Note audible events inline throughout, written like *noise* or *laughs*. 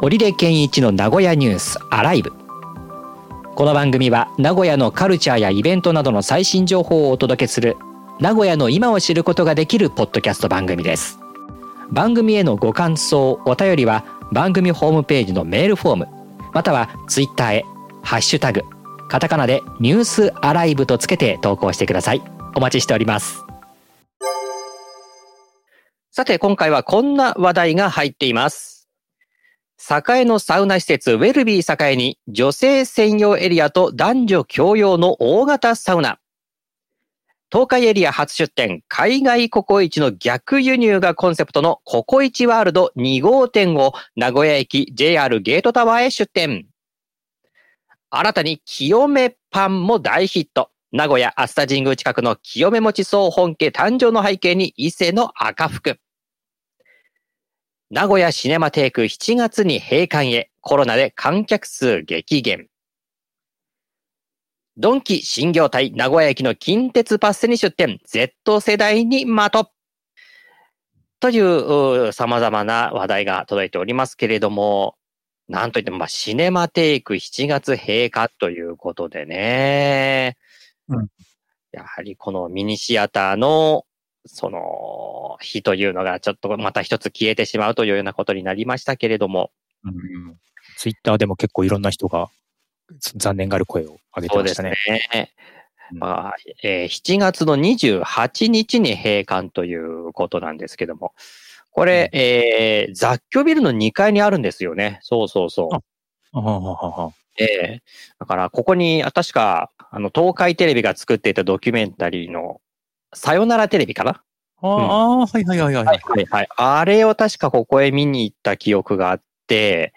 織出健一の名古屋ニュースアライブ。この番組は名古屋のカルチャーやイベントなどの最新情報をお届けする名古屋の今を知ることができるポッドキャスト番組です。番組へのご感想お便りは番組ホームページのメールフォームまたはツイッターへハッシュタグカタカナでニュースアライブとつけて投稿してください。お待ちしております。さて今回はこんな話題が入っています。栄のサウナ施設ウェルビー栄に女性専用エリアと男女共用の大型サウナ東海エリア初出店、海外ココイチの逆輸入がコンセプトのココイチワールド2号店を名古屋駅 JR ゲートタワーへ出店。新たに清めパンも大ヒット。名古屋アスタ神宮近くの清め餅総本家誕生の背景に伊勢の赤福。名古屋シネマテーク7月に閉館へコロナで観客数激減。ドンキ新業態名古屋駅の近鉄パッセに出店、Z 世代に的。という様々な話題が届いておりますけれども、なんといっても、まあ、シネマテイク7月閉館ということでね、うん、やはりこのミニシアターの、その、日というのがちょっとまた一つ消えてしまうというようなことになりましたけれども。うん、ツイッターでも結構いろんな人が残念がある声を上げてましたね。そうですね。まあ、えー、7月の28日に閉館ということなんですけども、これ、うん、えー、雑居ビルの2階にあるんですよね。そうそうそう。あはははええー、だから、ここに、確か、あの、東海テレビが作っていたドキュメンタリーの、さよならテレビかな？あ、うん、あ、はいはいはいはい。はいはいはい。あれを確かここへ見に行った記憶があって、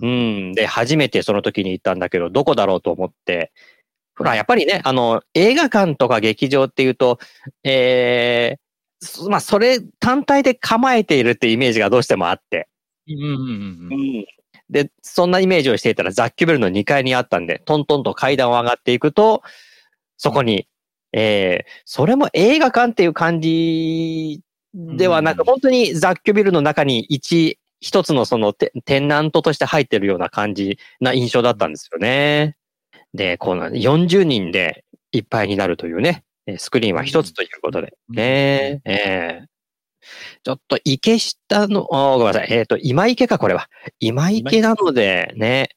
うん。で、初めてその時に行ったんだけど、どこだろうと思って、ほら、やっぱりね、あの、映画館とか劇場っていうと、えー、まあ、それ単体で構えているってイメージがどうしてもあって。うんうんうん、で、そんなイメージをしていたら雑居ビルの2階にあったんで、トントンと階段を上がっていくと、そこに、えー、それも映画館っていう感じではなく、本当に雑居ビルの中に一一つのそのテナントとして入ってるような感じな印象だったんですよね。で、この40人でいっぱいになるというね、スクリーンは一つということで。ねえー、ちょっと池下の、ごめんなさい。えっ、ー、と、今池か、これは。今池なのでね、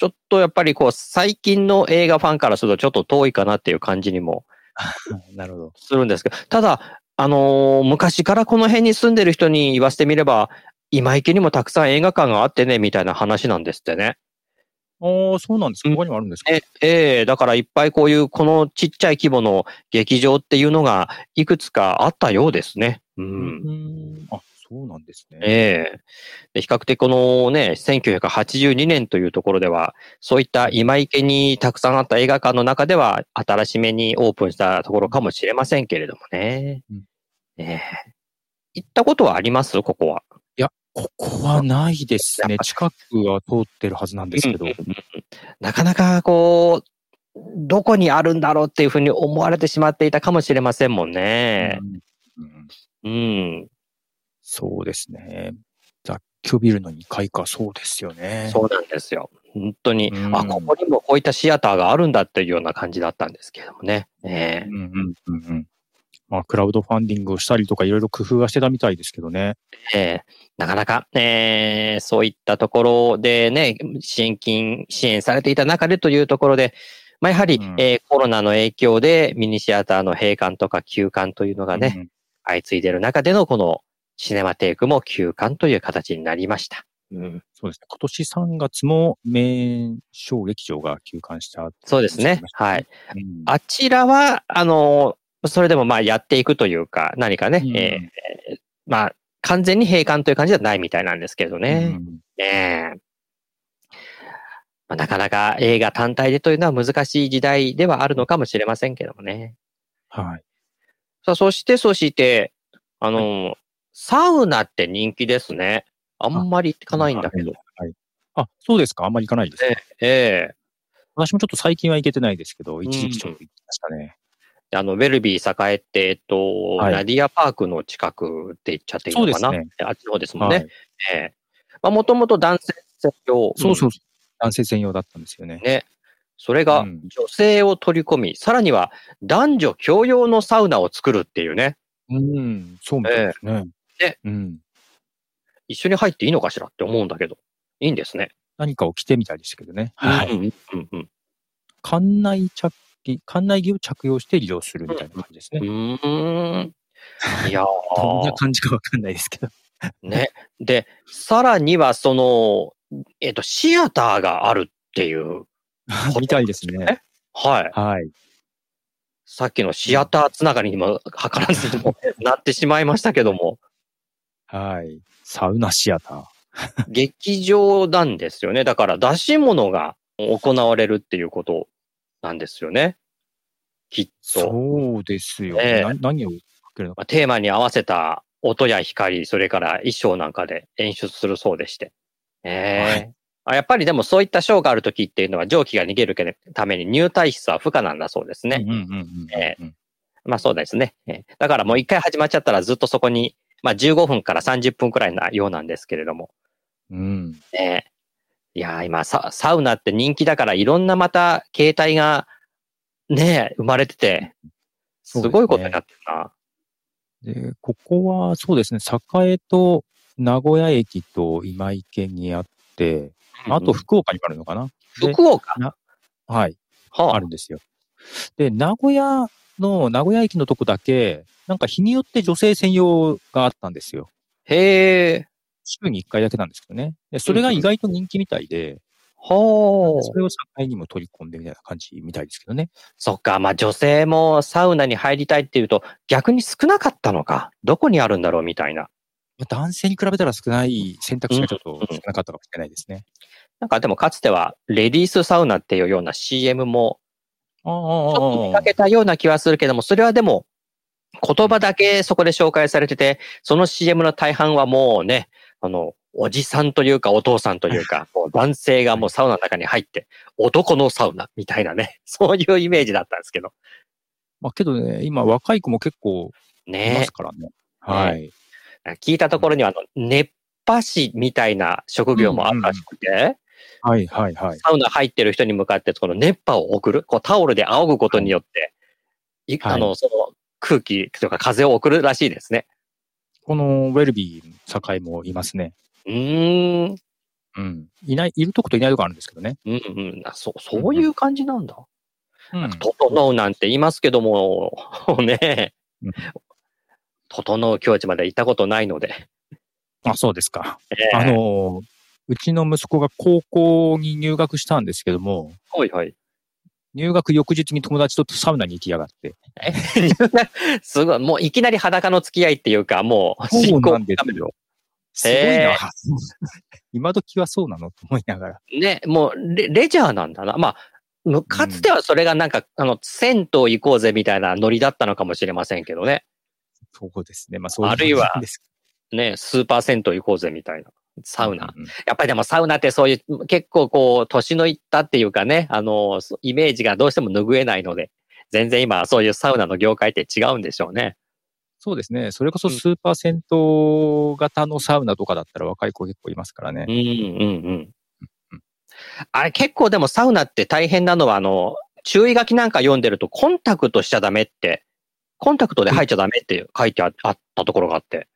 ちょっとやっぱりこう、最近の映画ファンからするとちょっと遠いかなっていう感じにも、*laughs* なるほど。するんですけど、ただ、あのー、昔からこの辺に住んでる人に言わせてみれば、今池にもたくさん映画館があってね、みたいな話なんですってね。ああ、そうなんですか。他にもあるんですか？え、えー、だからいっぱいこういう、このちっちゃい規模の劇場っていうのがいくつかあったようですね。うん。うんあ、そうなんですね。ええー、比較的このね、1982年というところでは、そういった今池にたくさんあった映画館の中では、新しめにオープンしたところかもしれませんけれどもね。うん、ええー、行ったことはあります？ここは。ここはないですね。近くは通ってるはずなんですけど。なかなかこう、どこにあるんだろうっていうふうに思われてしまっていたかもしれませんもんね。うん。うん、そうですね。雑居ビルの2階か、そうですよね。そうなんですよ。本当に、うん、あ、ここにもこういったシアターがあるんだっていうような感じだったんですけどもね。えー、うんうんうんうん。まあ、クラウドファンディングをしたりとかいろいろ工夫はしてたみたいですけどね。ええー、なかなか、えー、そういったところでね、支援金、支援されていた中でというところで、まあ、やはり、うん、えー、コロナの影響でミニシアターの閉館とか休館というのがね、うん、相次いでいる中でのこのシネマテイクも休館という形になりました。うん、そうですね。今年3月も名小劇場が休館した、そうですね。はい。うん、あちらは、あの、それでもまあやっていくというか、何かね、うん、えー、まあ、完全に閉館という感じではないみたいなんですけどね。うん、ねまあ、なかなか映画単体でというのは難しい時代ではあるのかもしれませんけどもね。はい。さあ、そして、そして、あの、はい、サウナって人気ですね。あんまり行かないんだけど。はい。あ、そうですか？あんまり行かないですね。ええー、私もちょっと最近は行けてないですけど、一時期ちょっと行きましたね。あの、ウェルビー栄って、えっと、はい、ナディアパークの近くって言っちゃっていいのかな、ね、あっちの方ですもんね。はい、えー、まあ、もともと男性専用。そうそう。男性専用だったんですよね。ね。それがうん女性を取り込み、さらには男女共用のサウナを作るっていうね。うん、そうですね。えうん。一緒に入っていいのかしらって思うんだけど。いいんですね。何かを着てみたいでしたけどね。はい。うんうんうんうん。館内着着、館内着を着用して利用するみたいな感じですね。うーん。いやどんなー、感じかわかんないですけど。ね。で、さらにはその、えっと、シアターがあるっていう。みたいですね。はい。はい。さっきのシアターつながりにも、図らずにもなってしまいましたけども、はい。サウナシアター。劇場なんですよね。だから出し物が行われるっていうことなんですよね。きっと。そうですよ。ええな何をかけるのか。まあテーマに合わせた音や光、それから衣装なんかで演出するそうでして。ええはいあやっぱりでもそういったショーがあるときっていうのは蒸気が逃げるために入退室は不可なんだそうですね。うんうんうんうんえうん。まあそうですね。えーだからもう一回始まっちゃったらずっとそこに、まあ15分から30分くらいなようなんですけれども。うん。ねいやー今サ、サウナって人気だからいろんなまた形態がね生まれてて、すごいことになってるな。で、ここはそうですね、栄と名古屋駅と今池にあって、あとうん福岡にもあるのかな？で福岡？はい、はあるんですよ。で、名古屋の、名古屋駅のとこだけ、なんか日によって女性専用があったんですよ。へえ。週に1回だけなんですけどね。で、それが意外と人気みたいで、はあ。それを境にも取り込んでみたいな感じみたいですけどね。そっか、まあ女性もサウナに入りたいっていうと逆に少なかったのか。どこにあるんだろうみたいな。まあ男性に比べたら少ない選択肢がちょっと少なかったかもしれないですね。なんかでもかつてはレディースサウナっていうような CM もあちょっと見あかけたような気はするけども、それはでも言葉だけそこで紹介されてて、その CM の大半はもうね、あの、おじさんというかお父さんというか、*laughs* もう男性がもうサウナの中に入って、男のサウナみたいなね、*laughs* そういうイメージだったんですけど。まあけどね、今若い子も結構いまねすからね。はい。聞いたところには、あの、熱波師みたいな職業もあるらしくて、はいはいはい。サウナ入ってる人に向かって、この熱波を送る、こうタオルで仰ぐことによって、いはいあの、その空気とか風を送るらしいですね。このウェルビー境もいますね。うーん。うん。いない、いるとこといないとこあるんですけどね。うんうん。あそう、そういう感じなんだ。うん。整うなんて言いますけども、*laughs* ねうん、整う境地まで行ったことないので。あ、そうですか。ええあの、うちの息子が高校に入学したんですけども、はいはい。入学翌日に友達とサウナに行きやがって。え *laughs* すごい、もういきなり裸の付き合いっていうか、もう、そうなんですよ。すごいへな。*laughs* 今時はそうなのと思いながら。ね、もうレ、レジャーなんだな。まあ、むかつてはそれがなんか、あの、銭湯行こうぜみたいなノリだったのかもしれませんけどね。そうですね。まあそういうあるいはね、スーパー銭湯行こうぜみたいな。サウナ。やっぱりでもサウナってそういう、結構こう、年のいったっていうかね、あの、そイメージがどうしても拭えないので、全然今そういうサウナの業界って違うんでしょうね。そうですね。それこそスーパー銭湯型のサウナとかだったら若い子結構いますからねうん。うんうん。あれ結構でもサウナって大変なのは、あの、注意書きなんか読んでるとコンタクトしちゃダメって、コンタクトで入っちゃダメって書いてああったところがあって。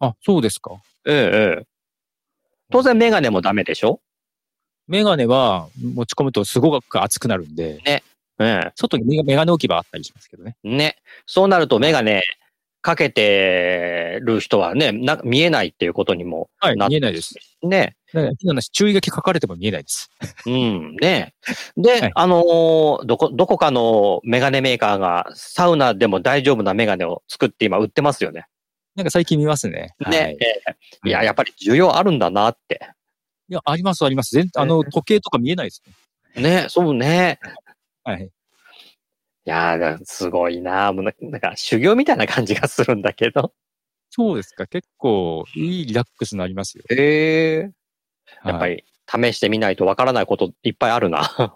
あ、そうですか。ええ、ええ。当然メガネもダメでしょ？メガネは持ち込むとすごく熱くなるんで、ええ。外にメガネ置き場あったりしますけどね。ね。そうなるとメガネかけてる人はね、な見えないっていうことにもはい、なって見えないです。ね。注意書き書かれても見えないです。*laughs* うん、ね。で、はいあのーどこ、どこかのメガネメーカーがサウナでも大丈夫なメガネを作って今売ってますよね。なんか最近見ますね。ね。はい、ええいや、やっぱり需要あるんだなって。いや、ありますあります。全あの、時計とか見えないですね。ね、そうね。はい。いやー、すごいなもうななんか修行みたいな感じがするんだけど。そうですか。結構いいリラックスになりますよ。へえ。やっぱはい、り試してみないとわからないこといっぱいあるな。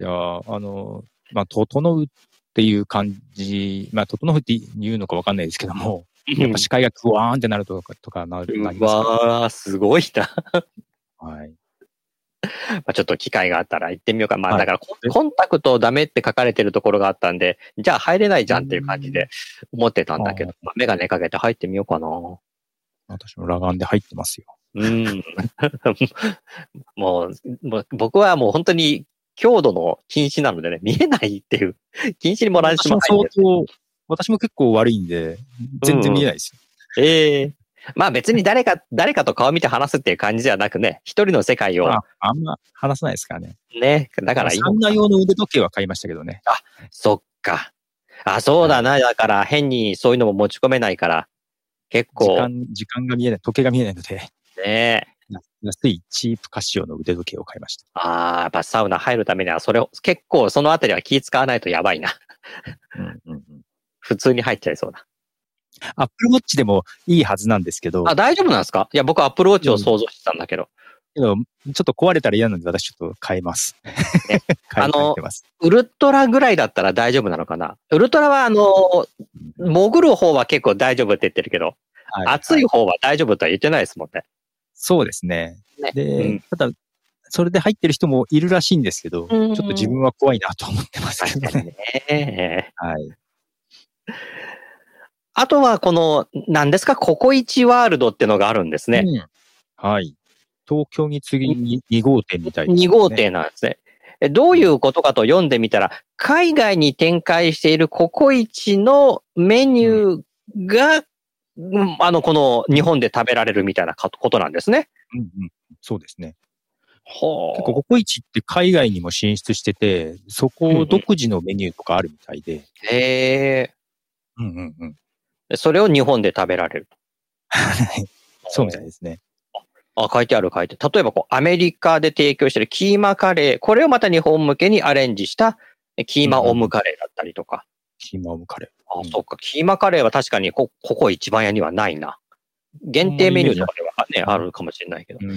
いやーあの、まあ、整うっていう感じ、まあ、整うって言うのかわかんないですけども、やっぱ視界がグワーンってなるとか、とかなる、なりうますか？わー、すごいな。ら。*laughs* はい。まあちょっと機会があったら行ってみようか。まあはいだからコンコンタクトダメって書かれてるところがあったんで、じゃあ入れないじゃんっていう感じで思ってたんだけど、まあメガネかけて入ってみようかな。私も裸眼で入ってますよ。うん。*laughs* もう、もう僕はもう本当に強度の禁止なのでね、見えないっていう、禁止にもらして私ももないん相。当、私も結構悪いんで、全然見えないですよ。ええまあ別に誰か、誰かと顔見て話すっていう感じではなくね、一人の世界をああんま話さないですからね。ね、だからいいのサウナ用の腕時計は買いましたけどね。そっか。あ、そうだな。だから変にそういうのも持ち込めないから、結構時間、時間が見えない、時計が見えないので、ね。*laughs* 安いチープカシオの腕時計を買いました。ああ、やっぱサウナ入るためには、それを、結構そのあたりは気使わないとやばいな。うんうんうん。普通に入っちゃいそうだ。アップルウォッチでもいいはずなんですけど、あ、大丈夫なんですか？いや、僕アップルウォッチを想像してたんだけど。けどちょっと壊れたら嫌なので私ちょっと変えます。*laughs* あの。ウルトラぐらいだったら大丈夫なのかな？ウルトラはあの、潜る方は結構大丈夫って言ってるけど、はい熱い方は大丈夫とは言ってないですもんね。そうですね。ねで、うんただ、それで入ってる人もいるらしいんですけど、ちうんょっと自分は怖いなと思ってますけどね。ね。*laughs* はい。あとはこの、何ですか、ココイチワールドってのがあるんですね。うんはい。東京に次に2号店みたいです、ね。2号。店なんですね。えどういうことかと読んでみたら、海外に展開しているココイチのメニューが、うんあの、この日本で食べられるみたいなかことなんですね。うんうん。そうですね。ほ結構ココイチって海外にも進出してて、そこ独自のメニューとかあるみたいで。へうんうんうん。え。それを日本で食べられる。はいそうみたいですね。あ、書いてある書いて。例えばこう、アメリカで提供しているキーマカレー、これをまた日本向けにアレンジしたえキーマオムカレーだったりとか。キーマオムカレー。あ、うんそっか。キーマカレーは確かにこ、ここ一番屋にはないな。限定メニューとかではね、あるかもしれないけど。うん。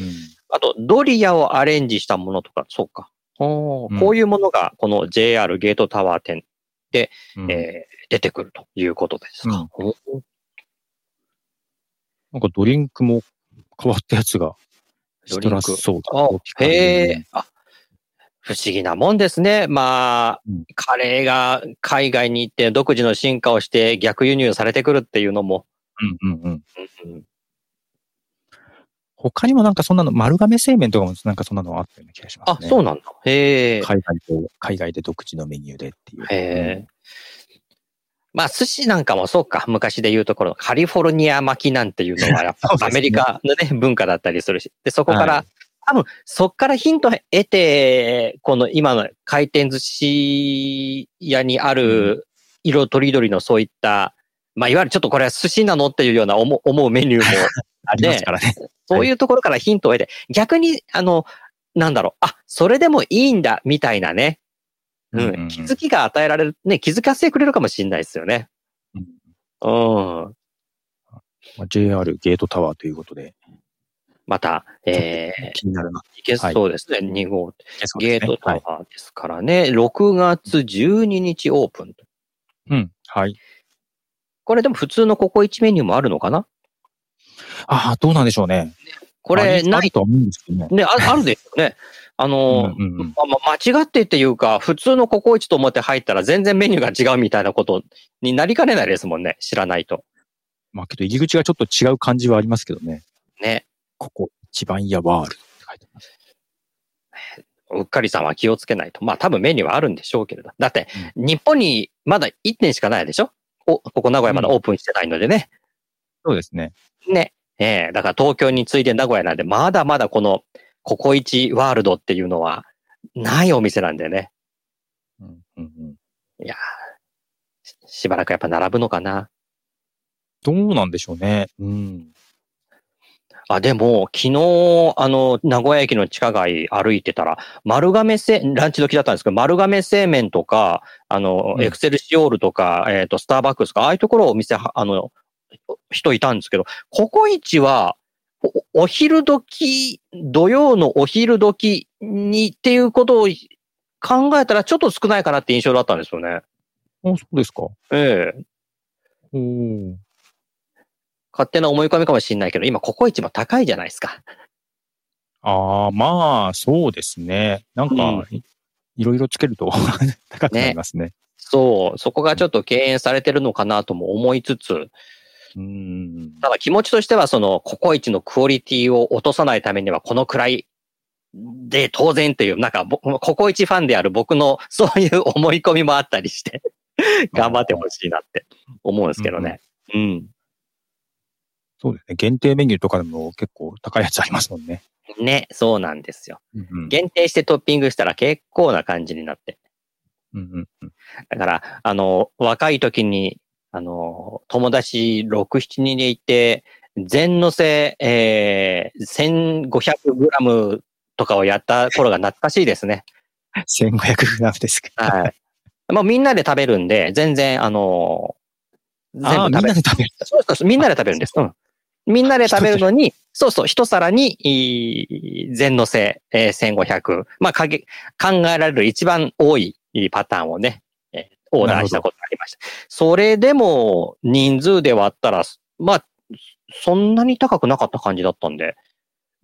あと、ドリアをアレンジしたものとか、そうか。おこういうものが、この JR ゲートタワー店、うんえー出てくるということですか？おーなんかドリンクも変わったやつが、ドリンクシトラスソーダへでえ、あ、不思議なもんですね。まあ、うんカレーが海外に行って独自の進化をして逆輸入されてくるっていうのも。うんうんうん。うん他にもなんかそんなの、丸亀製麺とかもなんかそんなのあったような気がしますあ、ね。そうなんだ。へえ。海外と、海外で独自のメニューでっていう。へえ。まあ、寿司なんかもそうか。昔で言うところ、カリフォルニア巻きなんていうのは、*laughs* やっぱアメリカのね、文化だったりするし。で、そこから、はい多分、そっからヒント得て、この今の回転寿司屋にある色とりどりのそういった、まあ、いわゆるちょっとこれは寿司なのっていうような思う思うメニューも、*laughs* ありますからね。そういうところからヒントを得て、逆に、あの、なんだろう、あ、それでもいいんだ、みたいなね、ううんうんうんん、気づきが与えられる、ね、気づかせてくれるかもしれないですよね。うんうん。まあ JR ゲートタワーということで、また、えー、気になるな。いけそうですね、2号。そうですねゲートタはい。ワーですからね、6月12日オープン。うん。はい。これでも普通のココイチメニューもあるのかな？ああ、どうなんでしょうね。これ、ない、とは思うんですけどね。ね、ああるですよね。あの、うんうんうんまあ、間違ってっていうか、普通のココイチと思って入ったら全然メニューが違うみたいなことになりかねないですもんね。知らないと。まあけど入り口がちょっと違う感じはありますけどね。ね。ここ、一番屋ワールドって書いてます。うっかりさんは気をつけないと。まあ多分メニューはあるんでしょうけれど。だって、日本にまだ1店しかないでしょ？お、ここ名古屋まだオープンしてないのでね。そうですね。ね。ええだから東京に次いで名古屋なんで、まだまだこのココイチワールドっていうのはないお店なんでね。うんうんうんいやしばらくやっぱ並ぶのかな。どうなんでしょうね。うん。あ、でも、昨日、あの、名古屋駅の地下街歩いてたら、丸亀製、ランチ時だったんですけど、丸亀製麺とか、あのう、んエクセルシオールとか、えっ、と、スターバックスとか、ああいうところお店は、あの、人いたんですけど、ココイチは、おお昼時、土曜のお昼時にっていうことを考えたらちょっと少ないかなって印象だったんですよね。あ、そうですか。ええおー勝手な思い込みかもしれないけど、今ココイチも高いじゃないですか。ああ、まあ、そうですね。なんか、うんいいろいろつけると *laughs* 高くなりますね。そう、そこがちょっと敬遠されてるのかなとも思いつつ、うん。ただ気持ちとしてはそのココイチのクオリティを落とさないためにはこのくらいで当然っていう、なんかぼココイチファンである僕のそういう思い込みもあったりして、頑張ってほしいなって思うんですけどね。うん。そうですね。限定メニューとかでも結構高いやつありますもんね。ね、そうなんですよ。うん限定してトッピングしたら結構な感じになって。うんうんうんだから、あの、若い時に、あの、友達6、7人でいて、全乗せ、えー、1500グラムとかをやった頃が懐かしいですね。*laughs* 1500グラムですか。はい。もうみんなで食べるんで、全然、あの、全ああ、みん部食べる。なで食べる。そうそうそう、みんなで食べるんです。うん。みんなで食べるのに、そうそう、一皿に、全乗せ、えー、1500。まあ、かげ、考えられる一番多いパターンをね、えーオーダーしたことがありました。それでも、人数で割ったら、まあ、そんなに高くなかった感じだったんで。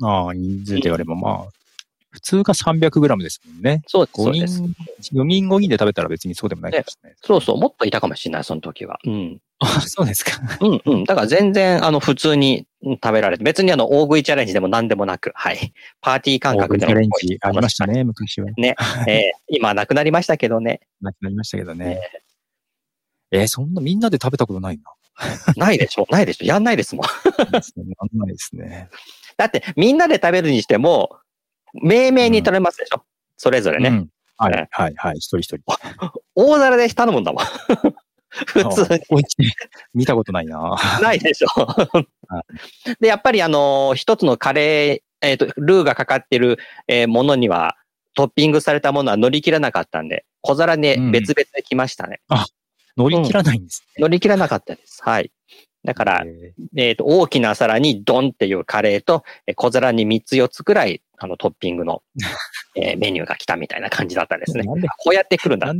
ああ、人数で言わればまあ、普通が300グラムですもんね。そうです、そ5うです。人、4人5人で食べたら別にそうでもないかもしれない。そうそう、もっといたかもしれない、その時は。うん。あ、そうですか。*laughs* うんうん。だから全然、あの、普通にうん食べられて、別にあの、大食いチャレンジでも何でもなく、はい。パーティー感覚でチャレンジありましたね。ね、昔は。ね。えー今なくなりましたけどね。なくなりましたけどね。えーそんなみんなで食べたことないな。*laughs* ないでしょないでしょやんないですもん。ですねあんないですね。だって、みんなで食べるにしても、命名に取れますでしょ、それぞれね。うん。はねい、はい、はい。一人一人。大皿で頼むんだもん。普通あこいつ見たことないな。にないでしょで、やっぱりあの、一つのカレー、えっ、と、ルーがかかってる、えーものには、トッピングされたものは乗り切らなかったんで、小皿でうん別々で来ましたね。乗り切らないんです乗り切らなかったです。はい。だから、ね。えっ、と、大きな皿にドンっていうカレーと、えー小皿に3つ4つくらい、あの、トッピングの、*laughs* えーメニューが来たみたいな感じだったんですね。こうやって来るんだって。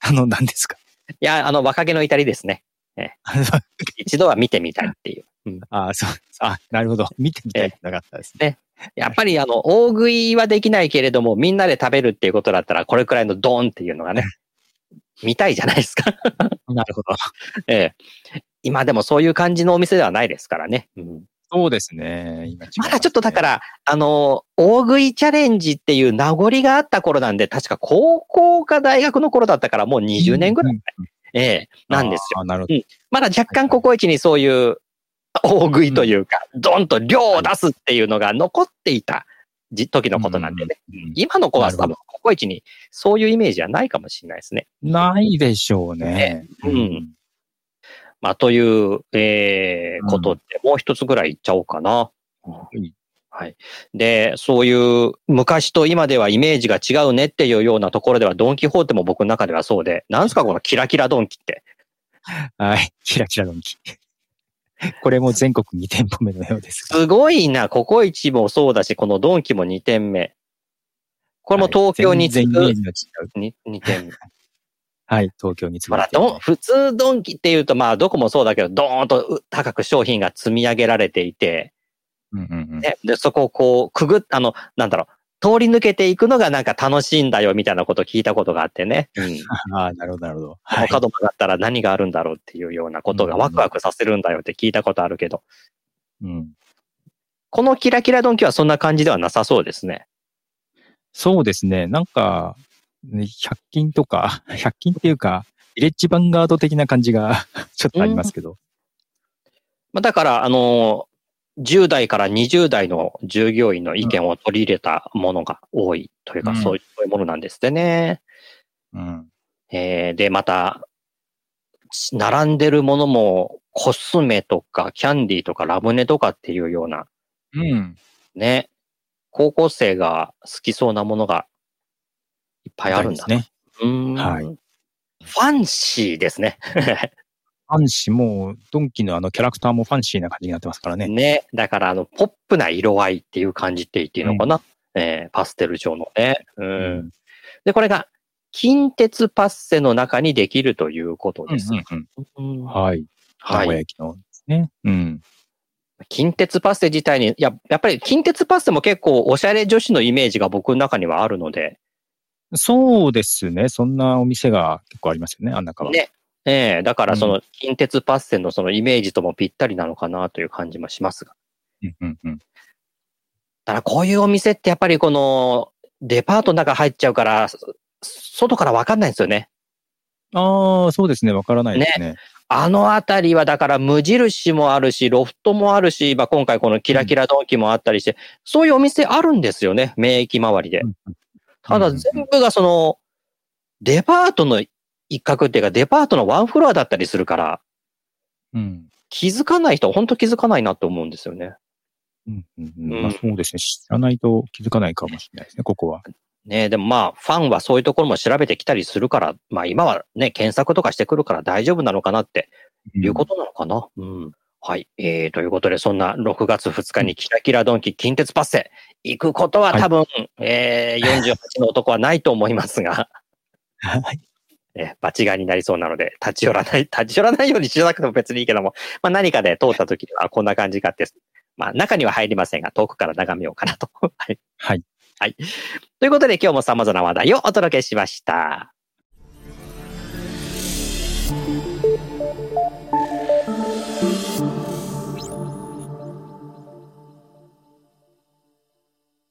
あの、何ですか？や、あの、若気の至りですね。*laughs* 一度は見てみたいっていう。うん、あそう。あ、なるほど。見てみたいなかったですね。やっぱり、あの、大食いはできないけれども、みんなで食べるっていうことだったら、これくらいのドーンっていうのがね、*laughs* 見たいじゃないですか。なるほど。*laughs* ええ。今でもそういう感じのお店ではないですからね。うんそうですね。今まだちょっとだか、ら、あの、大食いチャレンジっていう名残があった頃なんで、確か高校か大学の頃だったからもう20年ぐらい、うんええ、なんですよ。なるほど。まだ若干ココイチにそういう大食いというか、ドンと量を出すっていうのが残っていた時時のことなんでね。うん今の子は多分ココイチにそういうイメージはないかもしれないですね。ないでしょうねね。うんまあ、という、えー、ことで、もう一つぐらい言っちゃおうかな。いはい。で、そういう昔と今ではイメージが違うねっていうようなところでは、ドンキホーテも僕の中ではそうで、なんすかこのキラキラドンキって。はい。キラキラドンキ。*laughs* これも全国2店舗目のようですが。すごいな、ココイチもそうだし、このドンキも2点目。これも東京に次く全然イメージの違う。2, 点目。はい。東京に次ほら、普通ドンキっていうと、まあ、どこもそうだけど、ドーンとう高く商品が積み上げられていて、うんうんうん。ね、で、そこをこう、くぐっ、あの、なんだろう、通り抜けていくのがなんか楽しいんだよ、みたいなことを聞いたことがあってね。うん。*laughs* ああ、なるほど、なるほど。こはい。の角曲がったら何があるんだろうっていうようなことがワクワクさせるんだよって聞いたことあるけど、うん。このキラキラドンキはそんな感じではなさそうですね。そうですね。なんか、ね100均とか、*laughs* 100均っていうか、ビレッジヴァンガード的な感じが *laughs* ちょっとありますけど。まあ、だから、あの、10代から20代の従業員の意見を取り入れたものが多いというか、うんそういうものなんですってね。うん。えーで、また、並んでるものもコスメとかキャンディーとかラムネとかっていうような、うん。ね、高校生が好きそうなものがいっぱいあるんだですね。はいファンシーですね。*laughs* ファンシーも、ドンキのあのキャラクターもファンシーな感じになってますからね。ね。だから、あの、ポップな色合いっていう感じって言っていいのかな。えーパステル調のね。うん。うんで、これが、近鉄パッセの中にできるということです。うんうんうんはい。名はい。古屋駅のね。うん。近鉄パッセ自体に、や、やっぱり近鉄パッセも結構おしゃれ女子のイメージが僕の中にはあるので、そうですね。そんなお店が結構ありますよね、あん中は。ね。ええだからそうんの近鉄パッセのそのイメージともぴったりなのかなという感じもしますが。うんうんうん。ただこういうお店ってやっぱりこのデパートの中入っちゃうから、そ外からわかんないんですよね。ああ、そうですね。わからないですね。あのあたりはだから無印もあるし、ロフトもあるし、まあ、今回このキラキラドンキもあったりして、そういうお店あるんですよね、名駅周りで。うんただ全部がその、デパートの一角っていうか、デパートのワンフロアだったりするから、うん。気づかない人は本当気づかないなと思うんですよね。うんうんううんん。まあそうですね。知らないと気づかないかもしれないですね、ここは。ねでもまあ、ファンはそういうところも調べてきたりするから、まあ今はね、検索とかしてくるから大丈夫なのかなっていうことなのかな。うん。はい。えー、ということで、そんな6月2日にキラキラドンキ近鉄パッセ、行くことは多分、えー、48の男はないと思いますが、はい。*laughs* え場違いになりそうなので、立ち寄らない、*laughs* 立ち寄らないようにしなくても別にいいけども、まあ何かで通った時にはこんな感じかって、まあ中には入りませんが、遠くから眺めようかなと。*laughs* はい。はい。はい。ということで今日も様々な話題をお届けしました。